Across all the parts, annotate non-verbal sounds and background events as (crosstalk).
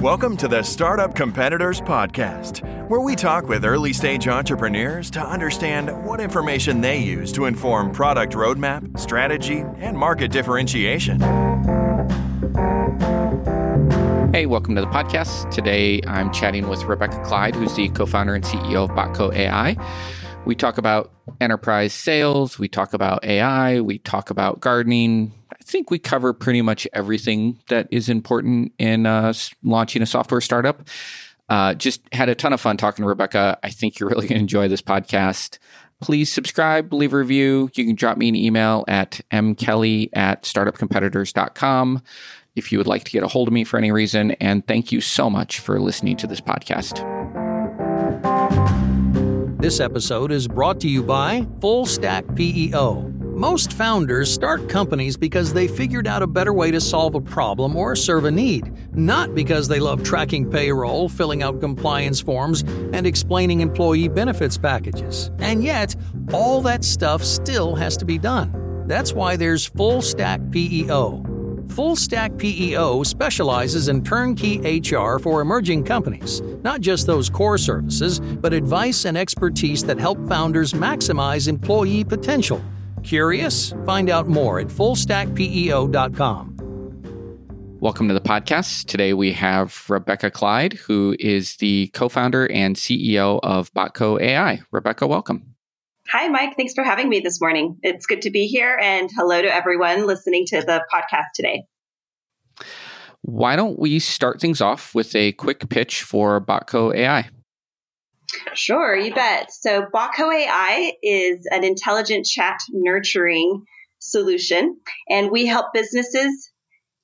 Welcome to the Startup Competitors Podcast, where we talk with early stage entrepreneurs to understand what information they use to inform product roadmap, strategy, and market differentiation. Hey, welcome to the podcast. Today I'm chatting with Rebecca Clyde, who's the co founder and CEO of Botco AI. We talk about enterprise sales, we talk about AI, we talk about gardening, think we cover pretty much everything that is important in uh, launching a software startup. Uh, just had a ton of fun talking to Rebecca. I think you're really going to enjoy this podcast. Please subscribe, leave a review. You can drop me an email at mkelly at startupcompetitors.com if you would like to get a hold of me for any reason. And thank you so much for listening to this podcast. This episode is brought to you by Full Stack PEO. Most founders start companies because they figured out a better way to solve a problem or serve a need, not because they love tracking payroll, filling out compliance forms, and explaining employee benefits packages. And yet, all that stuff still has to be done. That's why there's Full Stack PEO. Full Stack PEO specializes in turnkey HR for emerging companies, not just those core services, but advice and expertise that help founders maximize employee potential Curious? Find out more at fullstackpeo.com. Welcome to the podcast. Today we have Rebecca Clyde, who is the co founder and CEO of Botco AI. Rebecca, welcome. Hi, Mike. Thanks for having me this morning. It's good to be here, and hello to everyone listening to the podcast today. Why don't we start things off with a quick pitch for Botco AI? Sure, you bet. So Botco AI is an intelligent chat nurturing solution, and we help businesses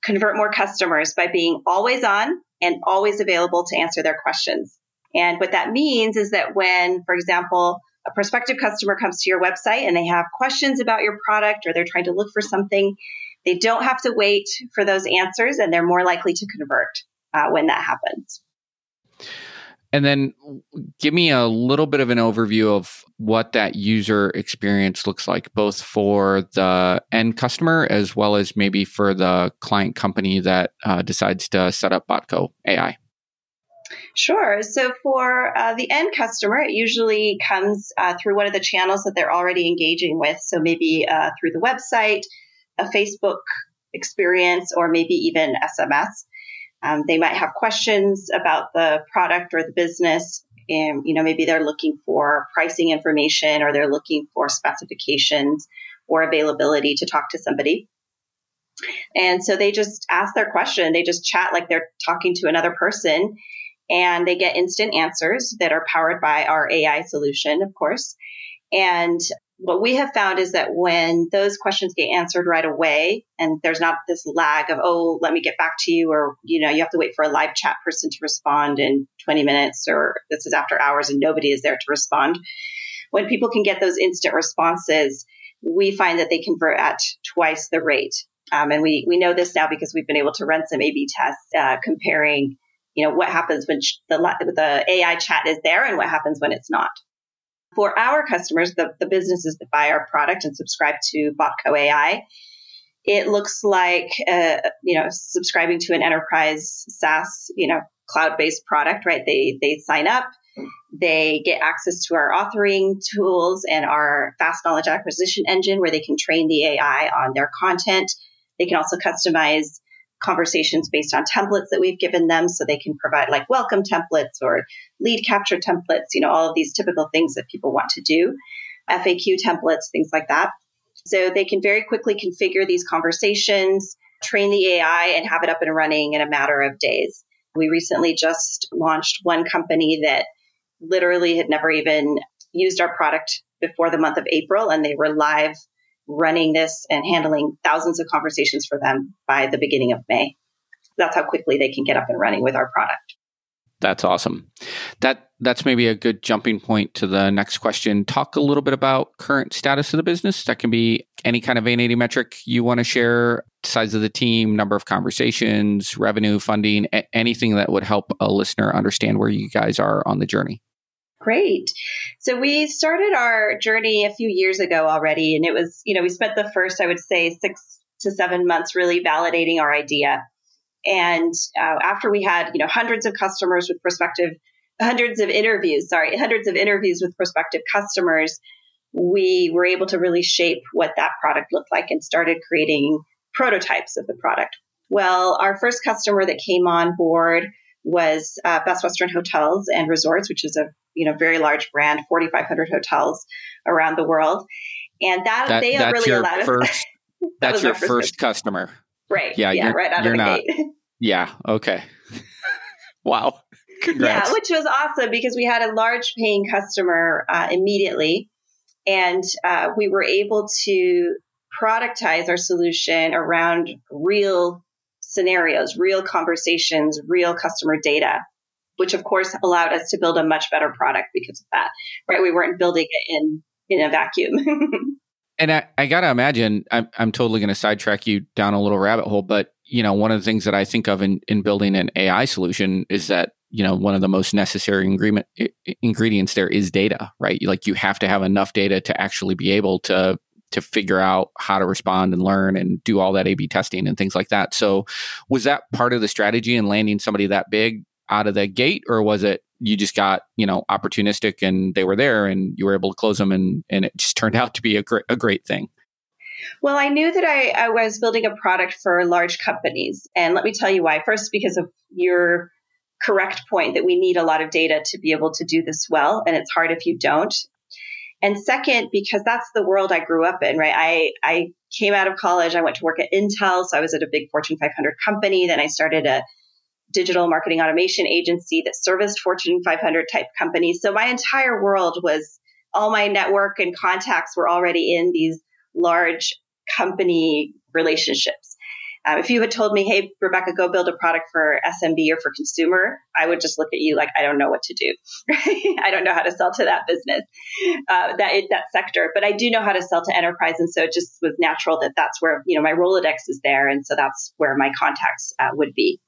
convert more customers by being always on and always available to answer their questions. And what that means is that when, for example, a prospective customer comes to your website and they have questions about your product or they're trying to look for something, they don't have to wait for those answers and they're more likely to convert uh, when that happens. And then give me a little bit of an overview of what that user experience looks like, both for the end customer as well as maybe for the client company that uh, decides to set up Botco AI. Sure. So for uh, the end customer, it usually comes uh, through one of the channels that they're already engaging with. So maybe uh, through the website, a Facebook experience, or maybe even SMS. Um, they might have questions about the product or the business. And, you know, maybe they're looking for pricing information or they're looking for specifications or availability to talk to somebody. And so they just ask their question. They just chat like they're talking to another person and they get instant answers that are powered by our AI solution, of course. And what we have found is that when those questions get answered right away and there's not this lag of oh let me get back to you or you know you have to wait for a live chat person to respond in 20 minutes or this is after hours and nobody is there to respond when people can get those instant responses we find that they convert at twice the rate. Um, and we we know this now because we've been able to run some a-b tests uh, comparing you know what happens when the, the ai chat is there and what happens when it's not for our customers, the, the businesses that buy our product and subscribe to Botco AI, it looks like uh, you know subscribing to an enterprise SaaS you know cloud based product, right? They they sign up, they get access to our authoring tools and our fast knowledge acquisition engine, where they can train the AI on their content. They can also customize conversations based on templates that we've given them so they can provide like welcome templates or lead capture templates, you know, all of these typical things that people want to do, FAQ templates, things like that. So they can very quickly configure these conversations, train the AI, and have it up and running in a matter of days. We recently just launched one company that literally had never even used our product before the month of April, and they were live running this and handling thousands of conversations for them by the beginning of May. That's how quickly they can get up and running with our product. That's awesome. That that's maybe a good jumping point to the next question. Talk a little bit about current status of the business. That can be any kind of A80 metric you want to share, size of the team, number of conversations, revenue, funding, anything that would help a listener understand where you guys are on the journey. Great. So we started our journey a few years ago already, and it was, you know, we spent the first, I would say, six to seven months really validating our idea. And uh, after we had, you know, hundreds of customers with prospective, hundreds of interviews, sorry, hundreds of interviews with prospective customers, we were able to really shape what that product looked like and started creating prototypes of the product. Well, our first customer that came on board was uh, Best Western Hotels and Resorts, which is a you know very large brand, 4,500 hotels around the world, and that, that they really allowed (laughs) first, that that's your first, first customer, right? Yeah, yeah, right out of the not, gate. (laughs) Yeah. Okay. (laughs) wow. Congrats. Yeah, which was awesome because we had a large paying customer uh, immediately, and uh, we were able to productize our solution around real scenarios, real conversations, real customer data, which of course allowed us to build a much better product because of that. Right? We weren't building it in in a vacuum. (laughs) and I, I gotta imagine I'm I'm totally gonna sidetrack you down a little rabbit hole, but you know, one of the things that I think of in, in building an AI solution is that you know one of the most necessary ingredient ingredients there is data right like you have to have enough data to actually be able to to figure out how to respond and learn and do all that A B testing and things like that. So, was that part of the strategy in landing somebody that big out of the gate, or was it you just got you know opportunistic and they were there and you were able to close them and and it just (laughs) turned out to be a great a great thing? Well, I knew that I, I was building a product for large companies, and let me tell you why. First, because of your correct point that we need a lot of data to be able to do this well, and it's hard if you don't. And second, because that's the world I grew up in, right? I, I came out of college, I went to work at Intel, so I was at a big Fortune 500 company. Then I started a digital marketing automation agency that serviced Fortune 500 type companies. So my entire world was all my network and contacts were already in these large company relationships. Um, if you had told me, hey, Rebecca, go build a product for SMB or for consumer, I would just look at you like, I don't know what to do. (laughs) I don't know how to sell to that business, uh, that, that sector, but I do know how to sell to enterprise. And so it just was natural that that's where, you know, my Rolodex is there. And so that's where my contacts uh, would be.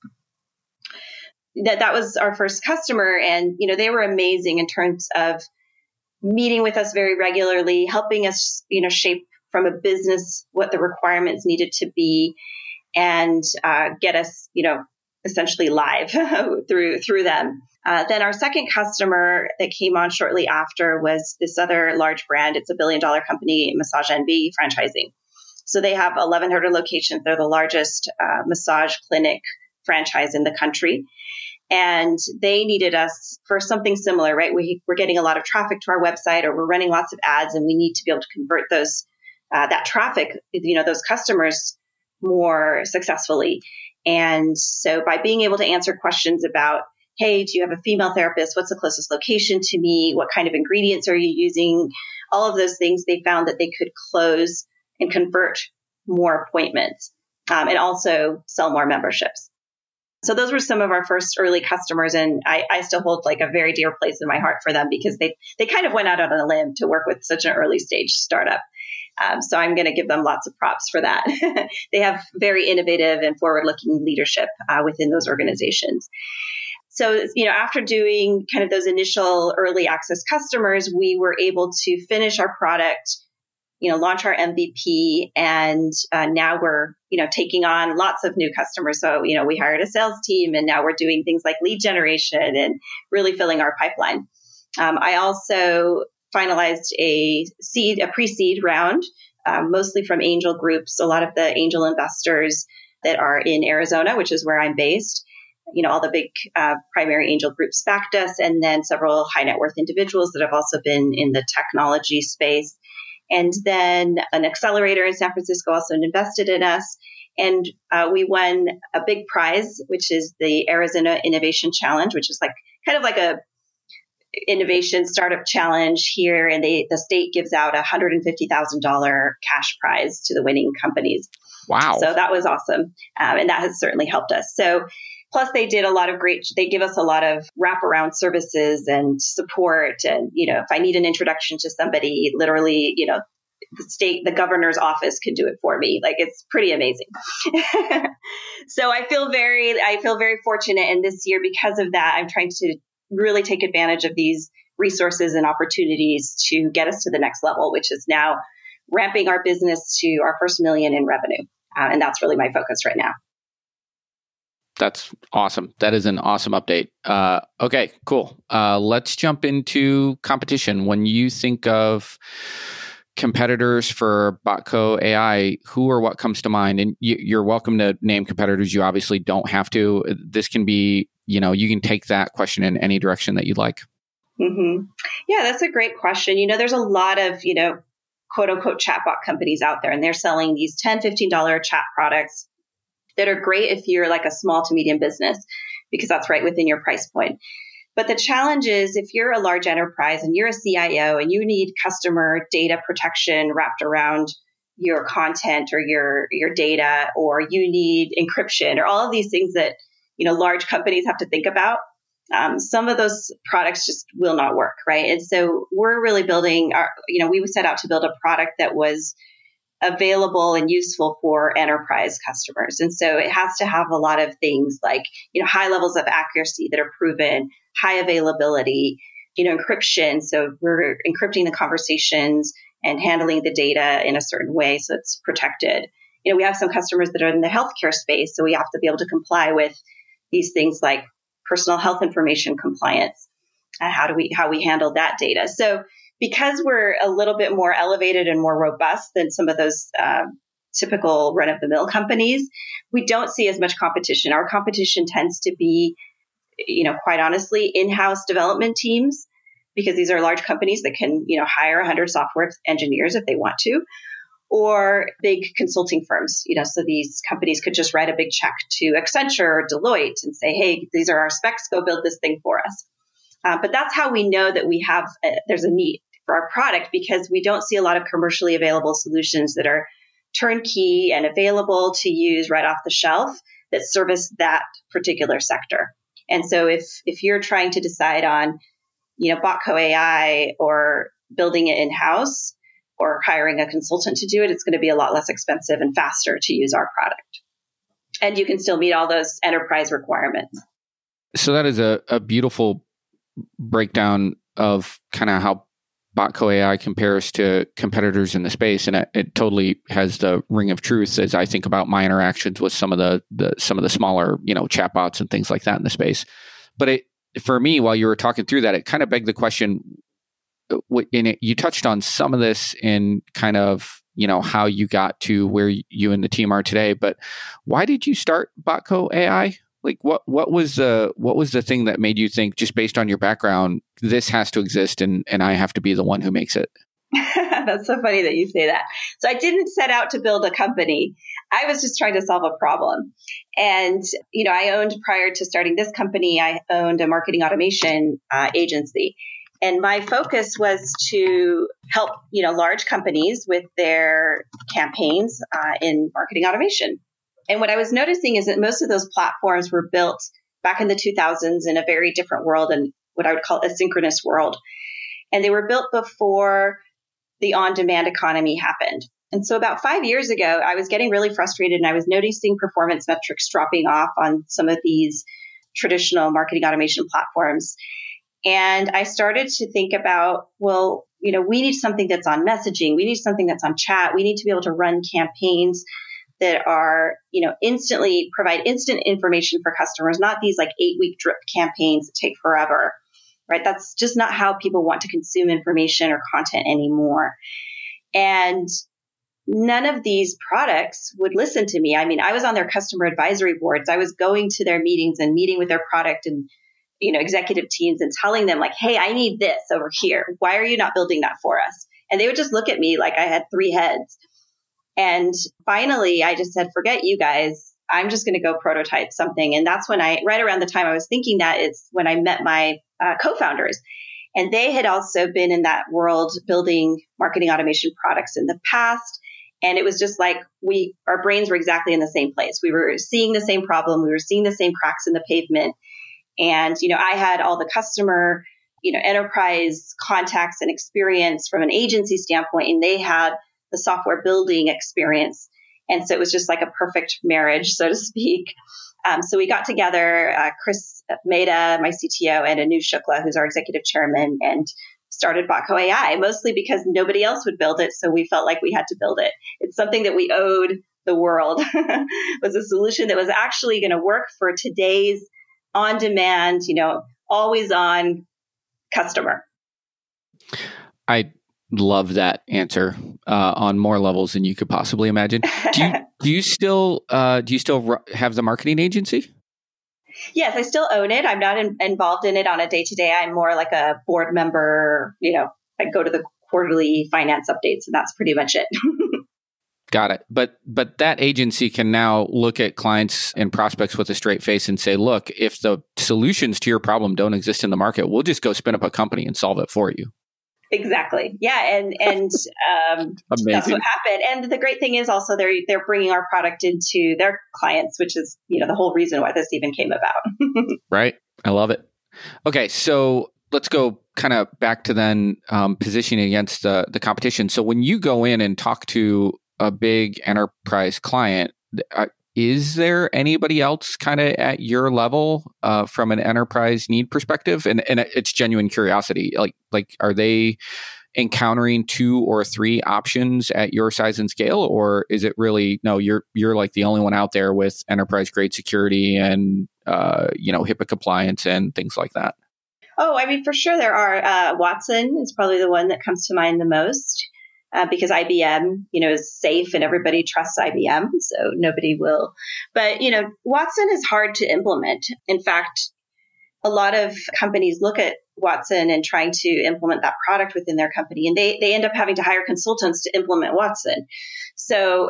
That, that was our first customer. And, you know, they were amazing in terms of meeting with us very regularly, helping us, you know, shape from a business what the requirements needed to be and uh, get us, you know, essentially live (laughs) through through them. Uh, then our second customer that came on shortly after was this other large brand. It's a billion dollar company, Massage Envy Franchising. So they have 1,100 locations. They're the largest uh, massage clinic franchise in the country. And they needed us for something similar, right? We, we're getting a lot of traffic to our website or we're running lots of ads and we need to be able to convert those, uh, that traffic, you know, those customers more successfully. And so by being able to answer questions about, hey, do you have a female therapist? What's the closest location to me? What kind of ingredients are you using? All of those things, they found that they could close and convert more appointments um, and also sell more memberships. So those were some of our first early customers, and I, I, still hold like a very dear place in my heart for them because they they kind of went out on a limb to work with such an early stage startup. Um, so I'm going to give them lots of props for that. (laughs) they have very innovative and forward looking leadership uh, within those organizations. So, you know, after doing kind of those initial early access customers, we were able to finish our product, you know, launch our MVP, and uh, now we're, you know, taking on lots of new customers. So, you know, we hired a sales team, and now we're doing things like lead generation and really filling our pipeline. Um, I also finalized a seed, a pre-seed round, um, mostly from angel groups. A lot of the angel investors that are in Arizona, which is where I'm based. You know, all the big uh, primary angel groups backed us, and then several high net worth individuals that have also been in the technology space. And then an accelerator in San Francisco also invested in us. And uh, we won a big prize, which is the Arizona Innovation Challenge, which is like kind of like a innovation startup challenge here, and they the state gives out a hundred and fifty thousand dollar cash prize to the winning companies. Wow! So that was awesome, um, and that has certainly helped us. So. Plus, they did a lot of great. They give us a lot of wraparound services and support. And you know, if I need an introduction to somebody, literally, you know, the state, the governor's office can do it for me. Like it's pretty amazing. (laughs) so I feel very, I feel very fortunate. And this year, because of that, I'm trying to really take advantage of these resources and opportunities to get us to the next level, which is now ramping our business to our first million in revenue. Uh, and that's really my focus right now. That's awesome. That is an awesome update. Uh, okay, cool. Uh, let's jump into competition. When you think of competitors for Botco AI, who or what comes to mind? And you, are welcome to name competitors. You obviously don't have to. This can be, you know, you can take that question in any direction that you'd like. Mm-hmm. Yeah, that's a great question. You know, there's a lot of, you know, quote unquote chatbot companies out there, and they're selling these $10, $15 chat products that are great if you're like a small to medium business, because that's right within your price point. But the challenge is if you're a large enterprise and you're a CIO and you need customer data protection wrapped around your content or your your data or you need encryption or all of these things that you know large companies have to think about um, some of those products just will not work right and so we're really building our you know we set out to build a product that was available and useful for enterprise customers. And so it has to have a lot of things like, you know, high levels of accuracy that are proven, high availability, you know, encryption. So we're encrypting the conversations and handling the data in a certain way so it's protected. You know, we have some customers that are in the healthcare space, so we have to be able to comply with these things like personal health information compliance. And how do we how we handle that data? So because we're a little bit more elevated and more robust than some of those uh, typical run of the mill companies, we don't see as much competition. Our competition tends to be, you know, quite honestly, in house development teams because these are large companies that can, you know, hire 100 software engineers if they want to. Or big consulting firms, you know, so these companies could just write a big check to Accenture or Deloitte and say, hey, these are our specs, go build this thing for us. Uh, but that's how we know that we have, a, there's a need for our product because we don't see a lot of commercially available solutions that are turnkey and available to use right off the shelf that service that particular sector. And so if if you're trying to decide on, you know, Botco AI or building it in house or hiring a consultant to do it, it's going to be a lot less expensive and faster to use our product. And you can still meet all those enterprise requirements. So that is a, a beautiful breakdown of kind of how Botco AI compares to competitors in the space, and it, it, totally has the ring of truth as I think about my interactions with some of the, the some of the smaller you know chatbots and things like that in the space. But it for me, while you were talking through that, it kind of begged the question. Uh, in it, you touched on some of this in kind of you know how you got to where you and the team are today, but why did you start Botco AI? Like what what was the what was the thing that made you think just based on your background this has to exist and and I have to be the one who makes it (laughs) That's so funny that you say that. So I didn't set out to build a company. I was just trying to solve a problem. And, you know, I owned prior to starting this company, I owned a marketing automation uh, agency. And my focus was to help, you know, large companies with their campaigns uh, in marketing automation. And what I was noticing is that most of those platforms were built back in the 2000s in a very different world and what I would call a synchronous world. And they were built before the on demand economy happened. And so about five years ago, I was getting really frustrated and I was noticing performance metrics dropping off on some of these traditional marketing automation platforms. And I started to think about, well, you know, we need something that's on messaging. We need something that's on chat. We need to be able to run campaigns that are, you know, instantly provide instant information for customers, not these like eight week drip campaigns that take forever, right? That's just not how people want to consume information or content anymore. And none of these products would listen to me. I mean, I was on their customer advisory boards. I was going to their meetings and meeting with their product and you know executive teams and telling them like, "Hey, I need this over here. Why are you not building that for us?" And they would just look at me like I had three heads. And finally, I just said, forget you guys. I'm just going to go prototype something. And that's when I, right around the time I was thinking that, it's when I met my uh, co founders. And they had also been in that world building marketing automation products in the past. And it was just like we, our brains were exactly in the same place. We were seeing the same problem. We were seeing the same cracks in the pavement. And, you know, I had all the customer, you know, enterprise contacts and experience from an agency standpoint, and they had the software building experience. And so it was just like a perfect marriage, so to speak. Um, so we got together, uh, Chris Mehta, my CTO, and Anu Shukla, who's our executive chairman, and started Botco AI, mostly because nobody else would build it. So we felt like we had to build it. It's something that we owed the world (laughs) was a solution that was actually going to work for today's on demand, you know, always on customer. I love that answer uh, on more levels than you could possibly imagine. Do you, (laughs) do you still uh, do you still have the marketing agency? Yes, I still own it. I'm not in, involved in it on a day to day. I'm more like a board member. You know, I go to the quarterly finance updates, and that's pretty much it. (laughs) Got it. But but that agency can now look at clients and prospects with a straight face and say, look, if the solutions to your problem don't exist in the market, we'll just go spin up a company and solve it for you. Exactly. Yeah, and and um, that's what happened. And the great thing is also they're they're bringing our product into their clients, which is you know the whole reason why this even came about. (laughs) right. I love it. Okay, so let's go kind of back to then um, positioning against the the competition. So when you go in and talk to a big enterprise client, uh, is there anybody else kind of at your level uh, from an enterprise need perspective? And and it's genuine curiosity. Like like are they encountering two or three options at your size and scale, or is it really no? You're you're like the only one out there with enterprise grade security and uh, you know HIPAA compliance and things like that. Oh, I mean, for sure there are. Uh, Watson is probably the one that comes to mind the most uh, because IBM, you know, is safe and everybody trusts IBM, so nobody will. But you know, Watson is hard to implement. In fact, a lot of companies look at Watson and trying to implement that product within their company, and they they end up having to hire consultants to implement Watson. So,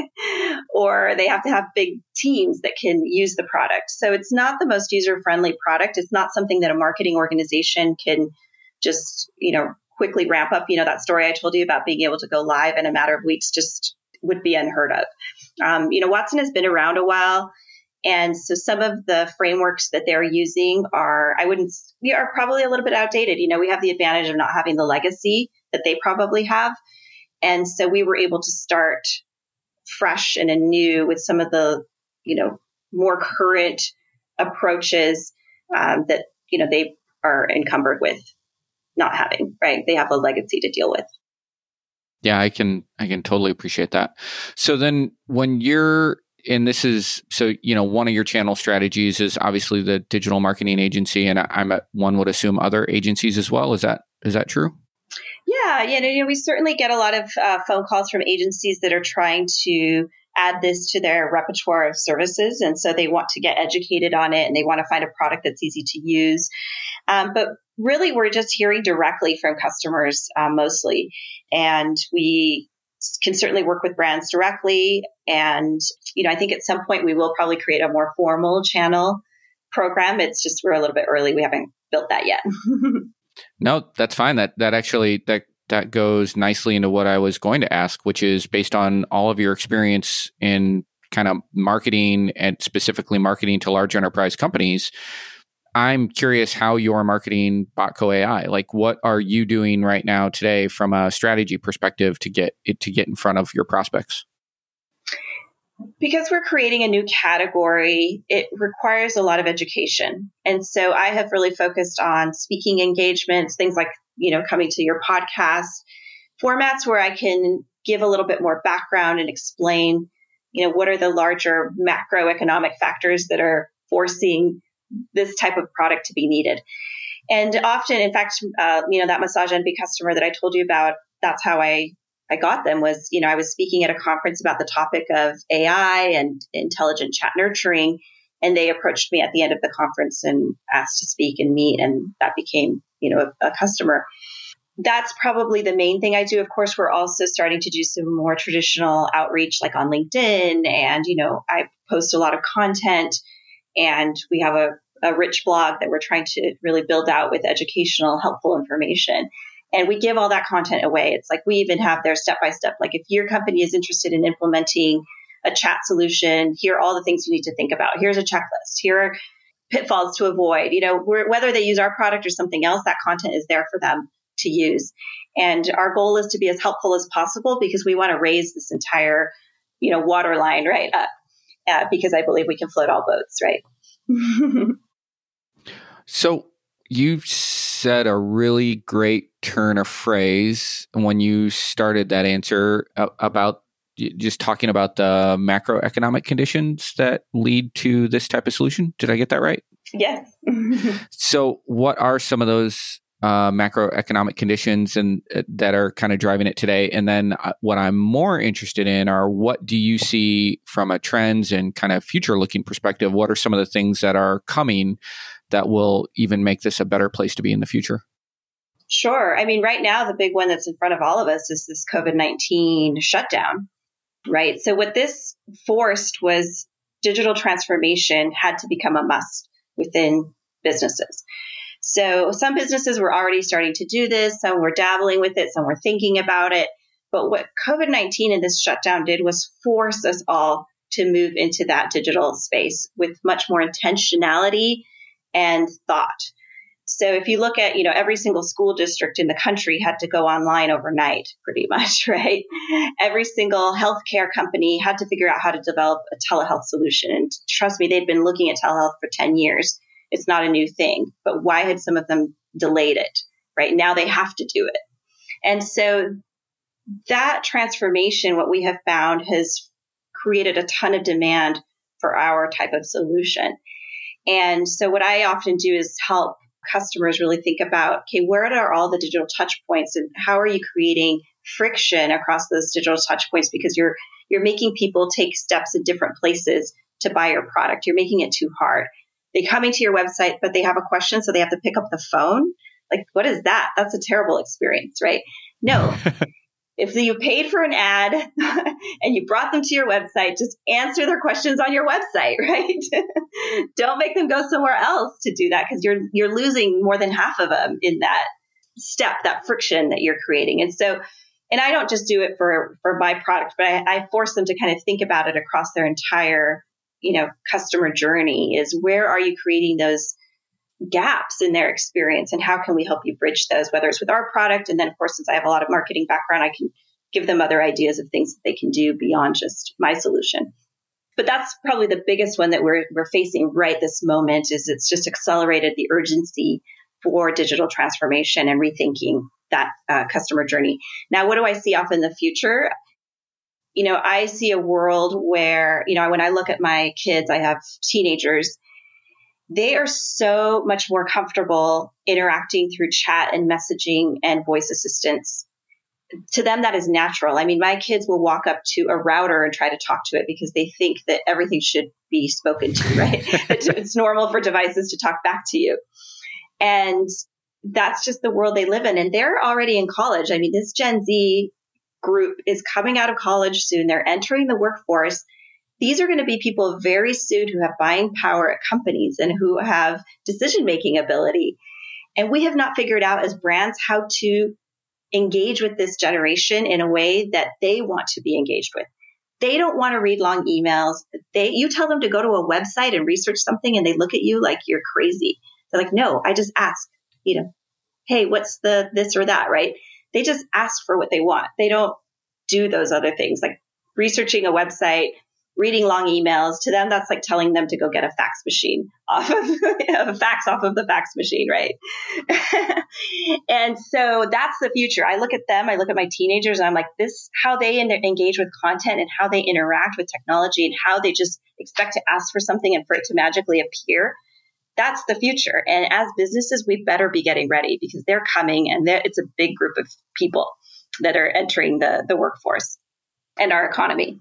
(laughs) or they have to have big teams that can use the product. So it's not the most user friendly product. It's not something that a marketing organization can just you know quickly ramp up. You know, that story I told you about being able to go live in a matter of weeks just would be unheard of. Um, you know, Watson has been around a while. And so some of the frameworks that they're using are, I wouldn't, we are probably a little bit outdated. You know, we have the advantage of not having the legacy that they probably have. And so we were able to start fresh and anew with some of the, you know, more current approaches um, that, you know, they are encumbered with not having, right? They have a legacy to deal with. Yeah, I can I can totally appreciate that. So then when you're and this is so you know one of your channel strategies is obviously the digital marketing agency and I'm at one would assume other agencies as well. Is that is that true? Yeah, yeah, you know, we certainly get a lot of uh, phone calls from agencies that are trying to add this to their repertoire of services. And so they want to get educated on it and they want to find a product that's easy to use. Um, but really, we're just hearing directly from customers uh, mostly. And we can certainly work with brands directly. And, you know, I think at some point we will probably create a more formal channel program. It's just we're a little bit early. We haven't built that yet. (laughs) no, that's fine. That that actually that that goes nicely into what I was going to ask, which is based on all of your experience in kind of marketing and specifically marketing to large enterprise companies. I'm curious how you're marketing Botco AI. Like, what are you doing right now today from a strategy perspective to get it to get in front of your prospects? Because we're creating a new category, it requires a lot of education. And so I have really focused on speaking engagements, things like you know, coming to your podcast, formats where I can give a little bit more background and explain, you know, what are the larger macroeconomic factors that are forcing this type of product to be needed. And often, in fact, uh, you know, that Massage Envy customer that I told you about, that's how I I got them was, you know, I was speaking at a conference about the topic of AI and intelligent chat nurturing. And they approached me at the end of the conference and asked to speak and meet. And that became you know, a, a customer. That's probably the main thing I do. Of course, we're also starting to do some more traditional outreach like on LinkedIn and, you know, I post a lot of content and we have a, a rich blog that we're trying to really build out with educational, helpful information and we give all that content away. It's like we even have their step by step. Like if your company is interested in implementing a chat solution, here are all the things you need to think about. Here's a checklist. Here are pitfalls to avoid. You know, whether they use our product or something else, that content is there for them to use. And our goal is to be as helpful as possible because we want to raise this entire, you know, water line right up. Uh, because I believe we can float all boats, right? (laughs) so you said a really great turn of phrase when you started that answer about just talking about the macroeconomic conditions that lead to this type of solution. Did I get that right? Yes. (laughs) so, what are some of those uh, macroeconomic conditions and uh, that are kind of driving it today? And then, uh, what I'm more interested in are what do you see from a trends and kind of future looking perspective? What are some of the things that are coming that will even make this a better place to be in the future? Sure. I mean, right now, the big one that's in front of all of us is this COVID 19 shutdown, right? So, what this forced was digital transformation had to become a must within businesses. So, some businesses were already starting to do this, some were dabbling with it, some were thinking about it. But what COVID 19 and this shutdown did was force us all to move into that digital space with much more intentionality and thought. So if you look at, you know, every single school district in the country had to go online overnight, pretty much, (laughs) right? Every single healthcare company had to figure out how to develop a telehealth solution. And trust me, they've been looking at telehealth for 10 years. It's not a new thing, but why had some of them delayed it? Right now they have to do it. And so that transformation, what we have found has created a ton of demand for our type of solution. And so what I often do is help customers really think about, okay, where are all the digital touch points and how are you creating friction across those digital touch points because you're you're making people take steps in different places to buy your product. You're making it too hard. They coming to your website, but they have a question, so they have to pick up the phone. Like, what is that? That's a terrible experience, right? No, (laughs) if you paid for an ad (laughs) and you brought them to your website, just answer their questions on your website, (laughs) right? Don't make them go somewhere else to do that because you're you're losing more than half of them in that step, that friction that you're creating. And so, and I don't just do it for for my product, but I, I force them to kind of think about it across their entire, you know, customer journey. Is where are you creating those gaps in their experience and how can we help you bridge those, whether it's with our product. And then, of course, since I have a lot of marketing background, I can give them other ideas of things that they can do beyond just my solution. But that's probably the biggest one that we're, we're facing right this moment is it's just accelerated the urgency for digital transformation and rethinking that uh, customer journey. Now, what do I see off in the future? You know, I see a world where, you know, when I look at my kids, I have teenagers they are so much more comfortable interacting through chat and messaging and voice assistants. To them, that is natural. I mean, my kids will walk up to a router and try to talk to it because they think that everything should be spoken to, (laughs) right? it's normal for devices to talk back to you. And that's just the world they live in. And they're already in college. I mean, this Gen Z group is coming out of college soon. They're entering the workforce these are going to be people very soon who have buying power at companies and who have decision making ability. And we have not figured out as brands how to engage with this generation in a way that they want to be engaged with. They don't want to read long emails. They, you tell them to go to a website and research something and they look at you like you're crazy. They're like, no, I just ask, you know, hey, what's the this or that, right? They just ask for what they want. They don't do those other things like researching a website, reading long emails. To them that's like telling them to go get a fax machine (laughs) off of a fax off of the fax machine right? (laughs) And so that's the future. I look at them i look at my teenagers and i'm like this how they engage with content and how they interact with technology and how they just expect to ask for something and for it to magically appear that's the future and as businesses we better be getting ready because they're coming and they're, it's a big group of people that are entering the, the workforce and our economy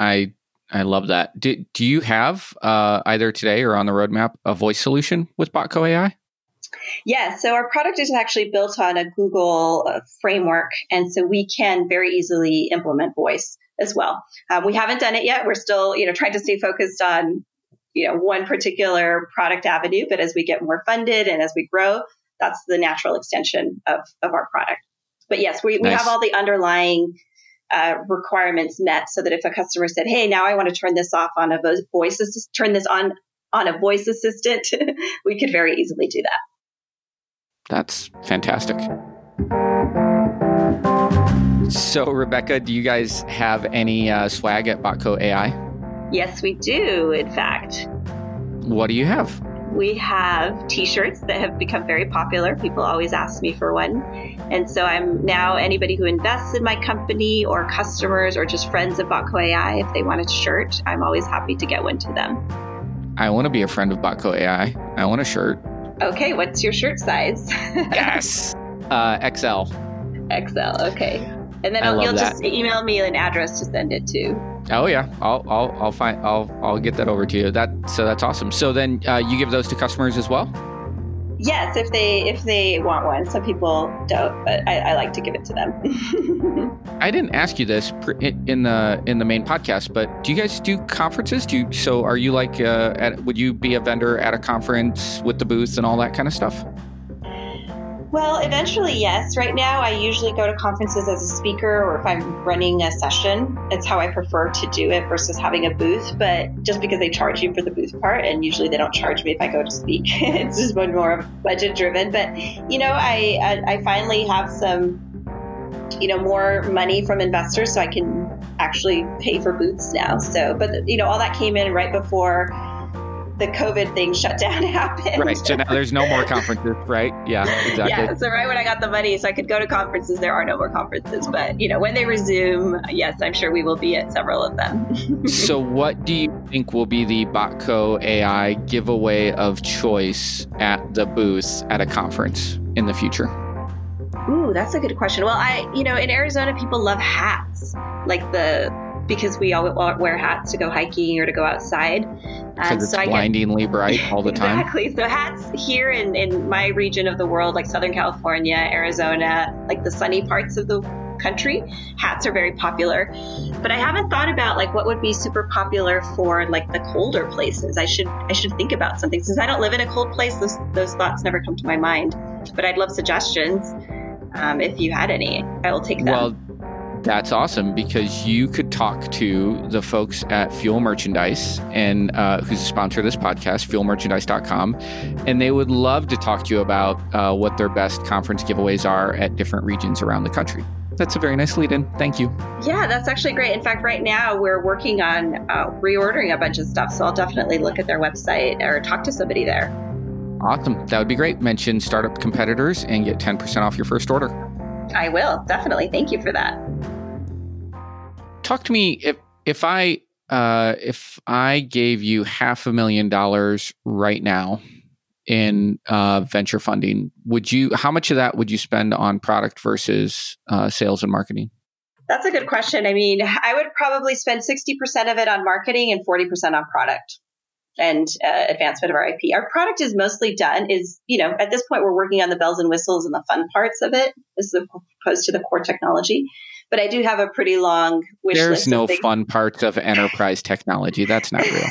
I I love that. Do, do you have uh, either today or on the roadmap a voice solution with Botco AI? Yeah, so our product is actually built on a Google uh, framework, and so we can very easily implement voice as well. Um, we haven't done it yet. We're still, you know, trying to stay focused on, you know, one particular product avenue. But as we get more funded and as we grow, that's the natural extension of of our product. But yes, we, we nice. have all the underlying uh, requirements met so that if a customer said, Hey, now I want to turn this off on a voice, assist- turn this on on a voice assistant, (laughs) we could very easily do that. That's fantastic. So, Rebecca, do you guys have any uh, swag at Botco AI? Yes, we do, in fact. What do you have? We have t shirts that have become very popular. People always ask me for one. And so I'm now anybody who invests in my company or customers or just friends of Botco AI, if they want a shirt, I'm always happy to get one to them. I want to be a friend of Botco AI. I want a shirt. Okay, what's your shirt size? (laughs) yes. Uh, XL. XL, okay. And then you'll that. just email me an address to send it to. Oh yeah, I'll I'll I'll find I'll I'll get that over to you. That so that's awesome. So then uh, you give those to customers as well. Yes, if they if they want one. Some people don't, but I, I like to give it to them. (laughs) I didn't ask you this in the in the main podcast, but do you guys do conferences? Do you, so? Are you like? Uh, at, would you be a vendor at a conference with the booth and all that kind of stuff? Well, eventually, yes. Right now, I usually go to conferences as a speaker or if I'm running a session. It's how I prefer to do it versus having a booth. But just because they charge you for the booth part, and usually they don't charge me if I go to speak, (laughs) it's just more budget driven. But, you know, I, I, I finally have some you know more money from investors so i can actually pay for booths now so but you know all that came in right before the COVID thing shut (laughs) down happened. Right. So now there's no more (laughs) conferences, right? Yeah, exactly. Yeah. So right when I got the money, so I could go to conferences, there are no more conferences. But you know, when they resume, yes, I'm sure we will be at several of them. (laughs) so what do you think will be the Botco AI giveaway of choice at the booth at a conference in the future? Ooh, that's a good question. Well, I, you know, in Arizona, people love hats, like the because we all wear hats to go hiking or to go outside. Because it's so blindingly get, bright all the (laughs) time. Exactly. So hats here in, in my region of the world, like Southern California, Arizona, like the sunny parts of the country, hats are very popular. But I haven't thought about like what would be super popular for like the colder places. I should I should think about something since I don't live in a cold place. Those those thoughts never come to my mind. But I'd love suggestions um, if you had any. I will take them. Well, that's awesome because you could talk to the folks at Fuel Merchandise and uh, who's a sponsor of this podcast, fuelmerchandise.com, and they would love to talk to you about uh, what their best conference giveaways are at different regions around the country. That's a very nice lead in. Thank you. Yeah, that's actually great. In fact, right now we're working on uh, reordering a bunch of stuff. So I'll definitely look at their website or talk to somebody there. Awesome. That would be great. Mention startup competitors and get 10% off your first order. I will definitely. Thank you for that. Talk to me if if I uh, if I gave you half a million dollars right now in uh, venture funding, would you? How much of that would you spend on product versus uh, sales and marketing? That's a good question. I mean, I would probably spend sixty percent of it on marketing and forty percent on product and uh, advancement of our IP. Our product is mostly done. Is you know at this point we're working on the bells and whistles and the fun parts of it, as opposed to the core technology. But I do have a pretty long wish There's list. There's no fun parts of (laughs) enterprise technology. That's not real.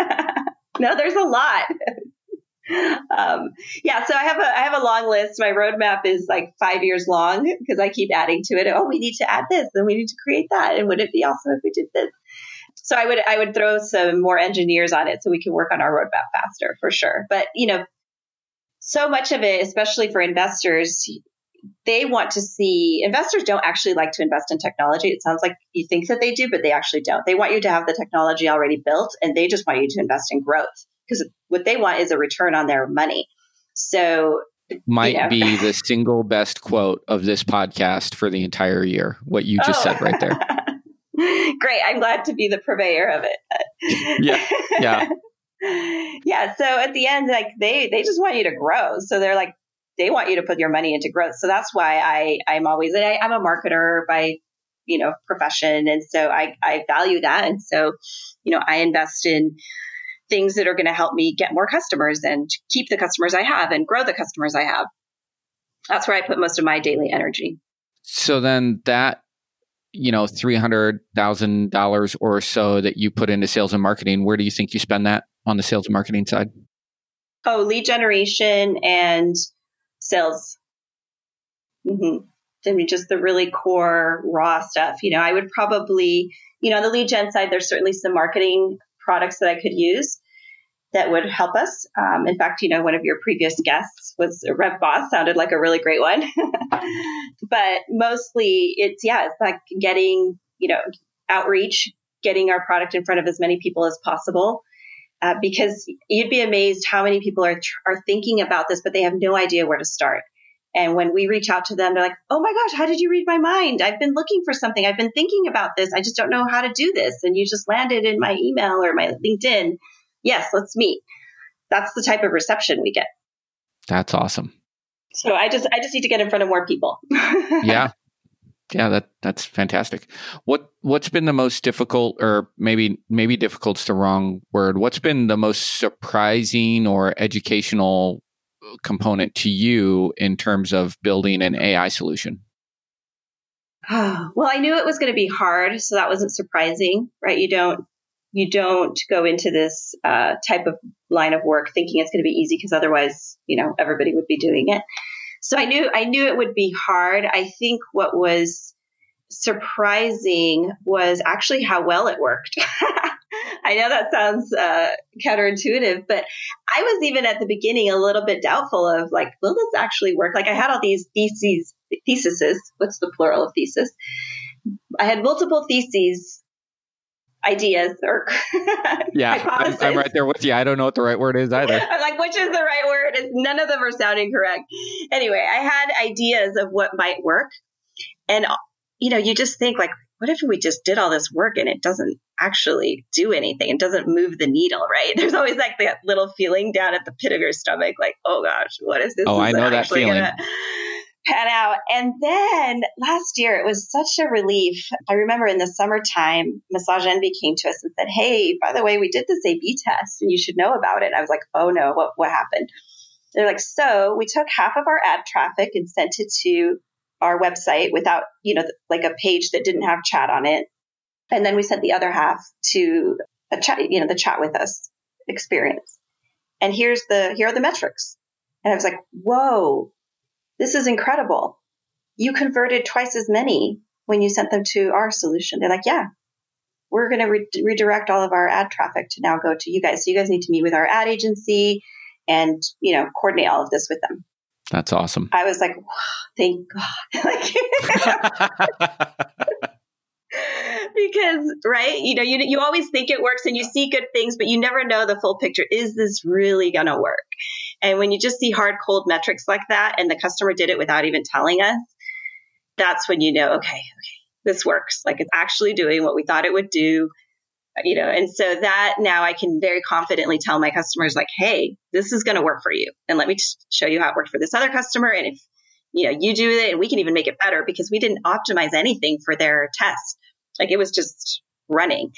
(laughs) no, there's a lot. (laughs) um, yeah, so I have a I have a long list. My roadmap is like five years long because I keep adding to it. Oh, we need to add this, and we need to create that, and would it be awesome if we did this? So I would I would throw some more engineers on it so we can work on our roadmap faster for sure. But you know, so much of it, especially for investors, they want to see investors don't actually like to invest in technology. It sounds like you think that they do, but they actually don't. They want you to have the technology already built and they just want you to invest in growth because what they want is a return on their money. So might you know. be (laughs) the single best quote of this podcast for the entire year. What you just oh. said right there. Oh. (laughs) Great. I'm glad to be the purveyor of it. (laughs) yeah. Yeah. yeah. So at the end, like they, they just want you to grow. So they're like, they want you to put your money into growth. So that's why I, I'm always, I, I'm a marketer by, you know, profession. And so I, I value that. And so, you know, I invest in things that are going to help me get more customers and keep the customers I have and grow the customers I have. That's where I put most of my daily energy. So then that, you know, $300,000 or so that you put into sales and marketing, where do you think you spend that on the sales and marketing side? Oh, lead generation and sales. Mm-hmm. I mean, just the really core raw stuff. You know, I would probably, you know, on the lead gen side, there's certainly some marketing products that I could use that would help us. Um, in fact, you know, one of your previous guests was RevBoss, sounded like a really great one. (laughs) but mostly it's, yeah, it's like getting, you know, outreach, getting our product in front of as many people as possible. Uh, because you'd be amazed how many people are are thinking about this, but they have no idea where to start. And when we reach out to them, they're like, "Oh my gosh, how did you read my mind? I've been looking for something. I've been thinking about this. I just don't know how to do this." And you just landed in my email or my LinkedIn. Yes, let's meet. That's the type of reception we get. That's awesome. So I just I just need to get in front of more people. (laughs) yeah. Yeah, that that's fantastic. What what's been the most difficult or maybe maybe difficult's the wrong word. What's been the most surprising or educational component to you in terms of building an AI solution? (sighs) well, I knew it was going to be hard, so that wasn't surprising, right? You don't you don't go into this uh, type of line of work thinking it's going to be easy because otherwise, you know, everybody would be doing it. So I knew I knew it would be hard. I think what was surprising was actually how well it worked. (laughs) I know that sounds uh, counterintuitive, but I was even at the beginning a little bit doubtful of like, will this actually work? Like I had all these theses, theses. What's the plural of thesis? I had multiple theses ideas or (laughs) yeah I'm, I'm, right there with you. I don't know what the right word is either. (laughs) I'm like which is the right word? None of them are sounding correct. Anyway i had ideas of what might work. And you know you just think like what if we just did all this work and it doesn't actually do anything? It doesn't move the needle right? (laughs) There's always like that little feeling down at the pit of your stomach like oh gosh what is this oh i know that feeling gonna pan out. And then last year, it was such a relief. I remember in the summertime, Massage Envy came to us and said, Hey, by the way, we did this A B test and you should know about it. And I was like, Oh no, what, what happened? They're like, So we took half of our ad traffic and sent it to our website without, you know, like a page that didn't have chat on it. And then we sent the other half to a chat, you know, the chat with us experience. And here's the, here are the metrics. And I was like, whoa, this is incredible. You converted twice as many when you sent them to our solution. They're like, yeah, we're going to re- redirect all of our ad traffic to now go to you guys. So you guys need to meet with our ad agency and, you know, coordinate all of this with them. That's awesome. I was like, thank God. (laughs) (laughs) (laughs) because right you know you, you always think it works and you see good things but you never know the full picture is this really going to work and when you just see hard, cold metrics like that, and the customer did it without even telling us, that's when you know, okay, okay, this works. Like it's actually doing what we thought it would do. You know, and so that now I can very confidently tell my customers, like, hey, this is going to work for you. And let me show you how it worked for this other customer. And if, you know, you do it and we can even make it better because we didn't optimize anything for their test. Like it was just running.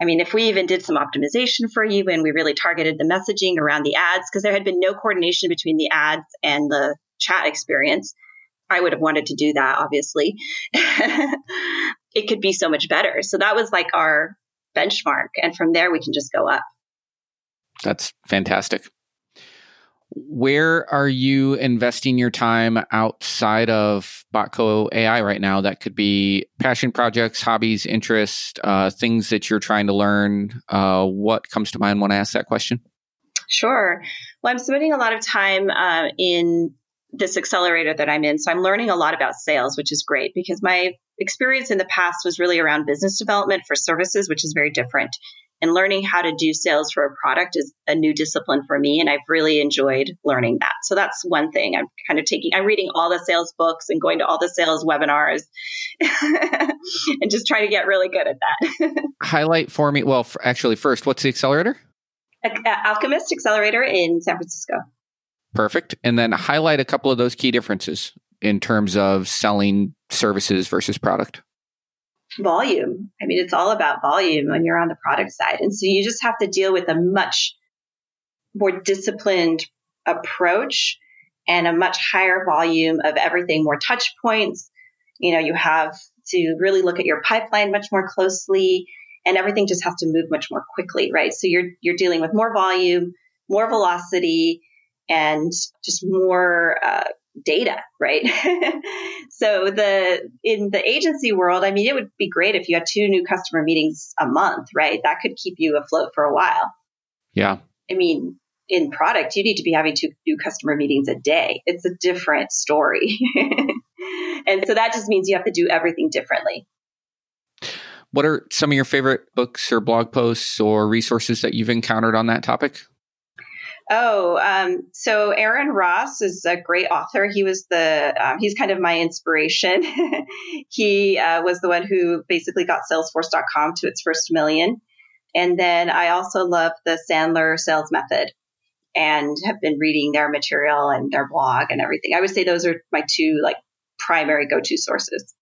I mean, if we even did some optimization for you and we really targeted the messaging around the ads, because there had been no coordination between the ads and the chat experience, I would have wanted to do that, obviously. (laughs) it could be so much better. So that was like our benchmark. And from there, we can just go up. That's fantastic where are you investing your time outside of Botco AI right now? That could be passion projects, hobbies, interests, uh, things that you're trying to learn. Uh, what comes to mind when I ask that question? Sure. Well, I'm spending a lot of time uh, in this accelerator that I'm in. So I'm learning a lot about sales, which is great because my experience in the past was really around business development for services, which is very different and learning how to do sales for a product is a new discipline for me and i've really enjoyed learning that. So that's one thing. I'm kind of taking i'm reading all the sales books and going to all the sales webinars (laughs) and just trying to get really good at that. (laughs) Highlight for me well for actually first what's the accelerator? Alchemist accelerator in san francisco. Perfect. And then highlight a couple of those key differences in terms of selling services versus product volume. I mean, it's all about volume when you're on the product side. And so you just have to deal with a much more disciplined approach and a much higher volume of everything, more touch points. You know, you have to really look at your pipeline much more closely and everything just has to move much more quickly, right? So you're, you're dealing with more volume, more velocity, and just more uh, data, right? (laughs) so the in the agency world, I mean, it would be great if you had two new customer meetings a month, right? That could keep you afloat for a while. Yeah. I mean, in product, you need to be having two new customer meetings a day. It's a different story. (laughs) and so that just means you have to do everything differently. What are some of your favorite books or blog posts or resources that you've encountered on that topic? Oh, um, so Aaron Ross is a great author. He was the um, he's kind of my inspiration. (laughs) he uh, was the one who basically got Salesforce.com to its first million, and then I also love the Sandler Sales Method, and have been reading their material and their blog and everything. I would say those are my two like primary go to sources.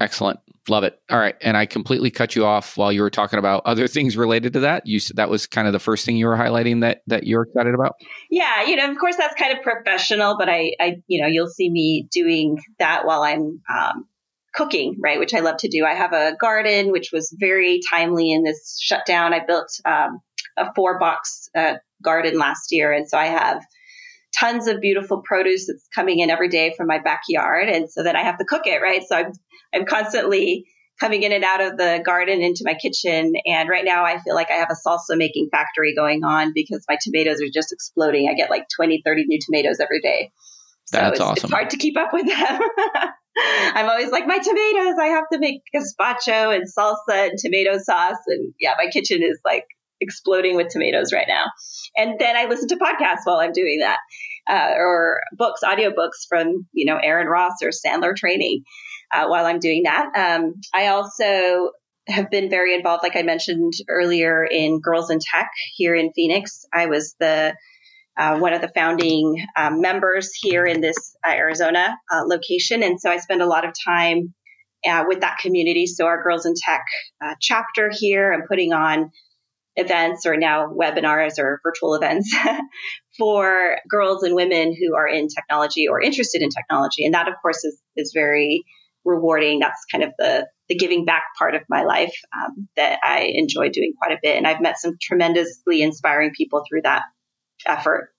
Excellent. Love it. All right. And I completely cut you off while you were talking about other (laughs) things related to that. You said that was kind of the first thing you were highlighting that that you're excited about. Yeah, you know, of course that's kind of professional, but I, I, you know, you'll see me doing that while I'm um, cooking, right? Which I love to do. I have a garden, which was very timely in this shutdown. I built um, a four box uh, garden last year, and so I have tons of beautiful produce that's coming in every day from my backyard, and so then I have to cook it, right? So I'm I'm constantly coming in and out of the garden into my kitchen. And right now I feel like I have a salsa making factory going on because my tomatoes are just exploding. I get like 20, 30 new tomatoes every day. So That's it's, awesome. It's hard to keep up with them. (laughs) I'm always like, my tomatoes, I have to make gazpacho and salsa and tomato sauce. And yeah, my kitchen is like exploding with tomatoes right now. And then I listen to podcasts while I'm doing that, uh, or books, audiobooks from, you know, Aaron Ross or Sandler training uh, while I'm doing that. Um, I also have been very involved, like I mentioned earlier, in Girls in Tech here in Phoenix. I was the uh, one of the founding um, members here in this uh, Arizona uh, location, and so I spend a lot of time uh, with that community. So our Girls in Tech uh, chapter here, I'm putting on events or now webinars or virtual events (laughs) for girls and women who are in technology or interested in technology, and that of course is is very rewarding. That's kind of the the giving back part of my life um, that I enjoy doing quite a bit, and I've met some tremendously inspiring people through that effort.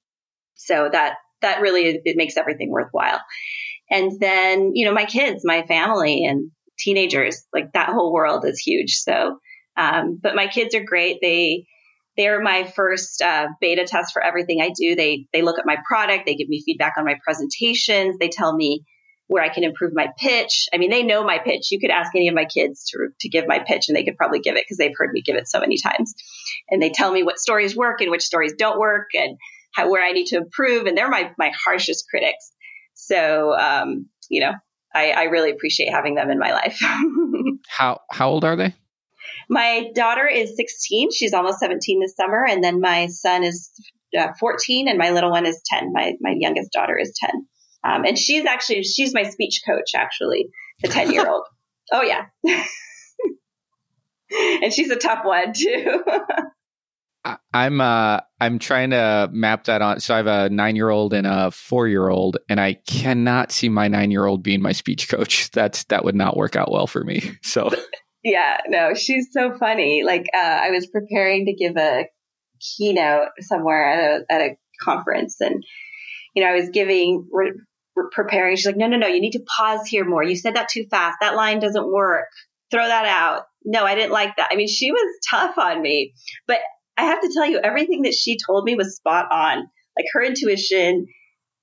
So that that really it makes everything worthwhile. And then you know my kids, my family, and teenagers, like that whole world is huge. So, um, but my kids are great. They they're my first uh, beta test for everything I do. They they look at my product, they give me feedback on my presentations, they tell me where I can improve my pitch. I mean, they know my pitch. You could ask any of my kids to, to give my pitch and they could probably give it because they've heard me give it so many times. And they tell me what stories work and which stories don't work and how, where I need to improve. And they're my, my harshest critics. So, um, you know, I, I really appreciate having them in my life. (laughs) how, how old are they? My daughter is 16. She's almost 17 this summer. And then my son is uh, 14 and my little one is 10. My, my youngest daughter is 10. Um, and she's actually she's my speech coach, actually, the ten year old. (laughs) oh yeah, (laughs) and she's a tough one too. I'm uh I'm trying to map that on. So I have a nine year old and a four year old, and I cannot see my nine year old being my speech coach. (laughs) That's that would not work out well for me. So yeah, no, she's so funny. Like uh, I was preparing to give a keynote somewhere at a at a conference, and you know I was giving re- preparing. She's like, no, no, no, you need to pause here more. You said that too fast. That line doesn't work. Throw that out. No, I didn't like that. I mean, she was tough on me, but I have to tell you, everything that she told me was spot on. Like her intuition,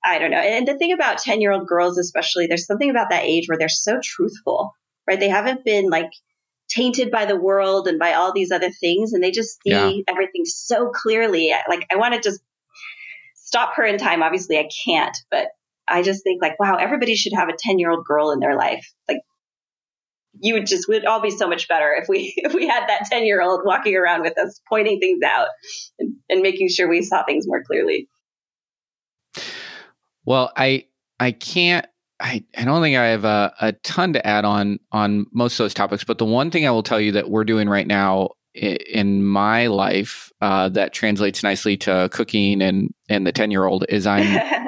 I don't know. And the thing about 10 year old girls, especially, there's something about that age where they're so truthful, right? They haven't been like tainted by the world and by all these other things. And they just see yeah. everything so clearly. Like, I want to just stop her in time. Obviously, I can't, but I just think like, wow, everybody should have a 10 year old girl in their life. Like you would just, would all be so much better if we, (laughs) if we had that 10 year old walking around with us, pointing things out and, and making sure we saw things more clearly. Well, I, I can't, I, I don't think I have a, a ton to add on, on most of those topics, but the one thing I will tell you that we're doing right now in my life uh, that translates nicely to cooking and and the 10 year old is i'm (laughs)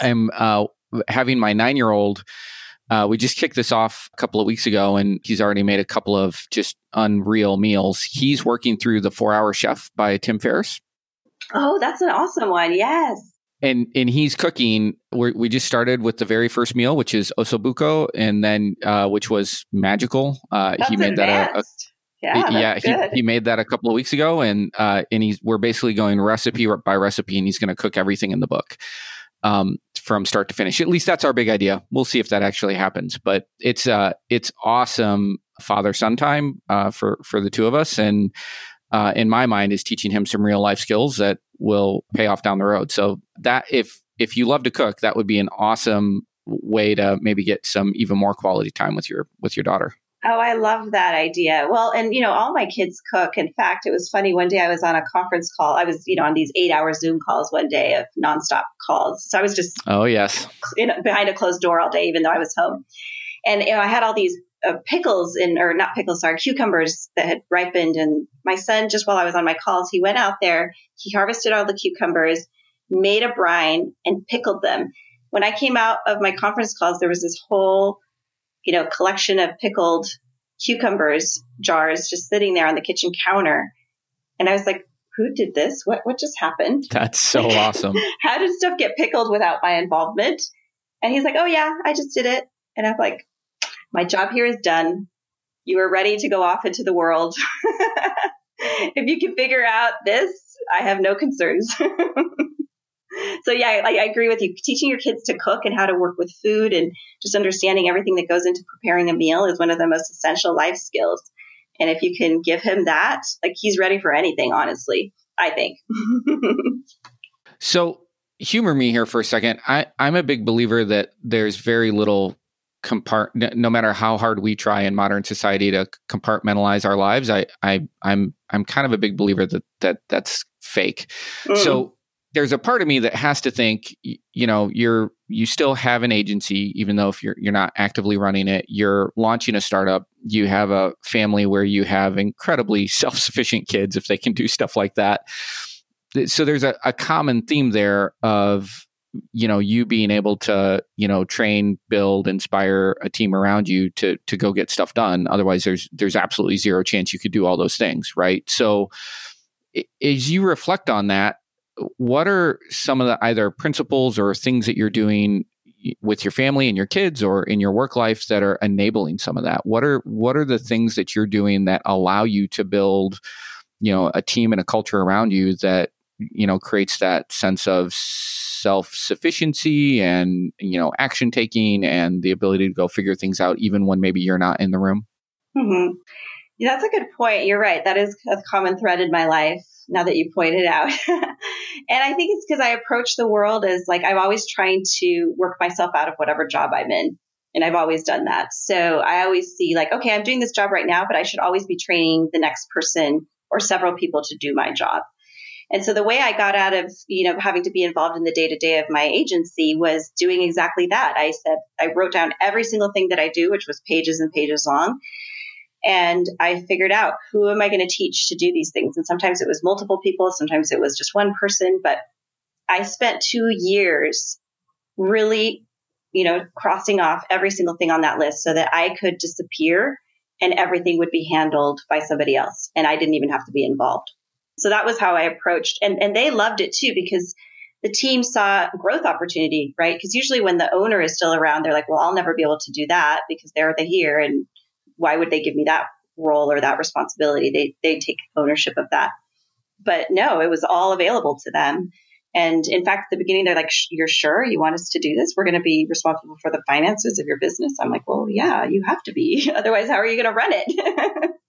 I'm uh, having my nine year old. Uh, we just kicked this off a couple of weeks ago, and he's already made a couple of just unreal meals. He's working through the Four Hour Chef by Tim Ferriss. Oh, that's an awesome one! Yes. And and he's cooking. we we just started with the very first meal, which is osso buco, and then uh, which was magical. Uh, he made advanced. that a, a yeah, yeah he, he made that a couple of weeks ago, and uh, and he's we're basically going recipe by recipe, and he's going to cook everything in the book um, from start to finish. At least that's our big idea. We'll see if that actually happens. But it's uh, it's awesome father son time uh, for for the two of us, and uh, in my mind, is teaching him some real life skills that will pay off down the road. So that if if you love to cook, that would be an awesome way to maybe get some even more quality time with your with your daughter. Oh, I love that idea. Well, and you know, all my kids cook. In fact, it was funny. One day I was on a conference call. I was, you know, on these eight-hour Zoom calls one day of nonstop calls. So I was just, oh yes, in, behind a closed door all day, even though I was home. And you know, I had all these uh, pickles in, or not pickles, sorry, cucumbers that had ripened. And my son, just while I was on my calls, he went out there, he harvested all the cucumbers, made a brine, and pickled them. When I came out of my conference calls, there was this whole you know, collection of pickled cucumbers jars just sitting there on the kitchen counter. And I was like, who did this? What what just happened? That's so awesome. (laughs) How did stuff get pickled without my involvement? And he's like, Oh yeah, I just did it. And I'm like, My job here is done. You are ready to go off into the world. (laughs) if you can figure out this, I have no concerns. (laughs) so yeah, I, I agree with you. Teaching your kids to cook and how to work with food and just understanding everything that goes into preparing a meal is one of the most essential life skills. And if you can give him that, like he's ready for anything, honestly, I think. (laughs) so humor me here for a second. I, I'm a big believer that there's very little compart no matter how hard we try in modern society to compartmentalize our lives i i i'm i'm kind of a big believer that that that's fake mm. so there's a part of me that has to think you know you're you still have an agency even though if you're you're not actively running it you're launching a startup you have a family where you have incredibly (laughs) self-sufficient kids if they can do stuff like that so there's a, a common theme there of you know you being able to you know train build inspire a team around you to to go get stuff done. Otherwise there's there's absolutely zero chance you could do all those things right? So as you reflect on that what are some of the either principles or things that you're doing with your family and your kids or in your work life that are enabling some of that? What are what are the things that you're doing that allow you to build you know a team and a culture around you that you know creates that sense of self-sufficiency and you know action taking and the ability to go figure things out even when maybe you're not in the room mm-hmm. yeah, that's a good point you're right that is a common thread in my life now that you pointed out. (laughs) and I think it's because I approach the world as like I'm always trying to work myself out of whatever job I'm in. And I've always done that. So I always see like, okay, I'm doing this job right now, but I should always be training the next person or several people to do my job. And so the way I got out of, you know, having to be involved in the day to day of my agency was doing exactly that. I said, I wrote down every single thing that I do, which was pages and pages long. And I figured out who am I going to teach to do these things? And sometimes it was multiple people, sometimes it was just one person, but I spent two years really, you know, crossing off every single thing on that list so that I could disappear and everything would be handled by somebody else. And I didn't even have to be involved. So that was how I approached. And, and they loved it too because the team saw growth opportunity, right? Because usually when the owner is still around, they're like, well, I'll never be able to do that because they're the here and why would they give me that role or that responsibility? They they take ownership of that. But no, it was all available to them. And in fact, at the beginning, they're like, "You're sure you want us to do this? We're going to be responsible for the finances of your business." I'm like, "Well, yeah, you have to be. (laughs) Otherwise, how are you going to run it?" (laughs)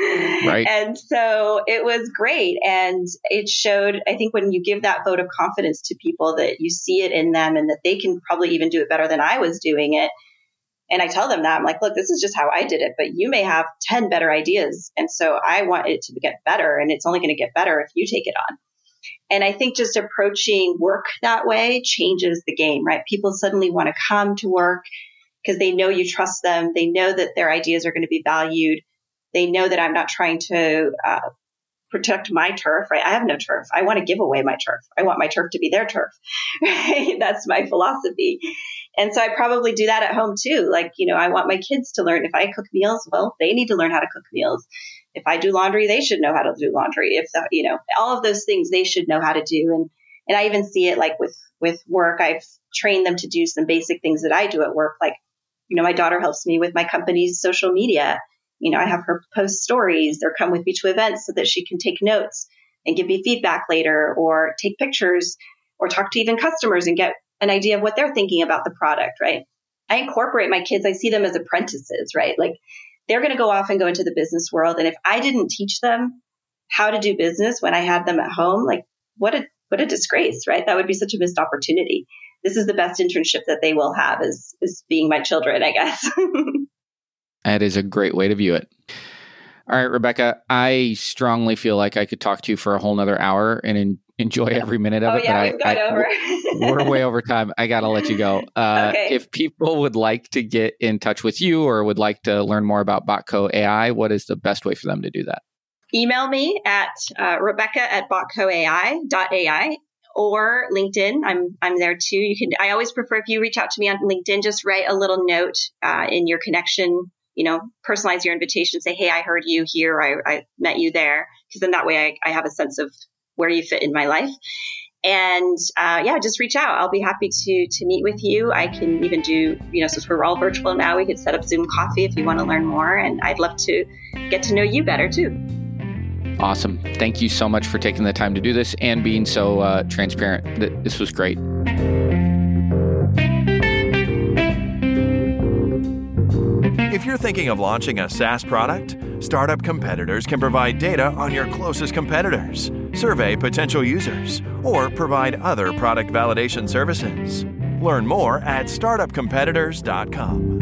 right. And so it was great. And it showed, I think, when you give that vote of confidence to people that you see it in them and that they can probably even do it better than I was doing it, and I tell them that I'm like, look, this is just how I did it, but you may have 10 better ideas. And so I want it to get better and it's only going to get better if you take it on. And I think just approaching work that way changes the game, right? People suddenly want to come to work because they know you trust them. They know that their ideas are going to be valued. They know that I'm not trying to uh, protect my turf, right? I have no turf. I want to give away my turf. I want my turf to be their turf, (laughs) right? That's my philosophy. And so I probably do that at home too. Like, you know, I want my kids to learn if I cook meals, well, they need to learn how to cook meals. If I do laundry, they should know how to do laundry. If the, you know, all of those things they should know how to do. And, and I even see it like with, with work. I've trained them to do some basic things that I do at work. Like, you know, my daughter helps me with my company's social media. You know, I have her post stories or come with me to events so that she can take notes and give me feedback later or take pictures or talk to even customers and get an idea of what they're thinking about the product, right? I incorporate my kids, I see them as apprentices, right? Like they're going to go off and go into the business world. And if I didn't teach them how to do business when I had them at home, like what a what a disgrace, right? That would be such a missed opportunity. This is the best internship that they will have is is being my children, I guess. (laughs) that is a great way to view it. All right, Rebecca, I strongly feel like I could talk to you for a whole nother hour and enjoy every minute of oh, it. Yeah, we've I, over. we're way over time. I got to let you go. Uh, okay. If people would like to get in touch with you or would like to learn more about Botco AI, what is the best way for them to do that? Email me at uh, rebecca at botcoai.ai or LinkedIn. I'm I'm there too. You can. I always prefer if you reach out to me on LinkedIn, just write a little note uh, in your connection you know, personalize your invitation, say, Hey, I heard you here. I, I met you there. Cause then that way I, I, have a sense of where you fit in my life. And, uh, yeah, just reach out. I'll be happy to, to meet with you. I can even do, you know, since we're all virtual now, we could set up Zoom coffee if you want to learn more. And I'd love to get to know you better too. Awesome. Thank you so much for taking the time to do this and being so uh, transparent. This was great. You're thinking of launching a SaaS product, startup competitors can provide data on your closest competitors, survey potential users, or provide other product validation services. Learn more at startupcompetitors.com.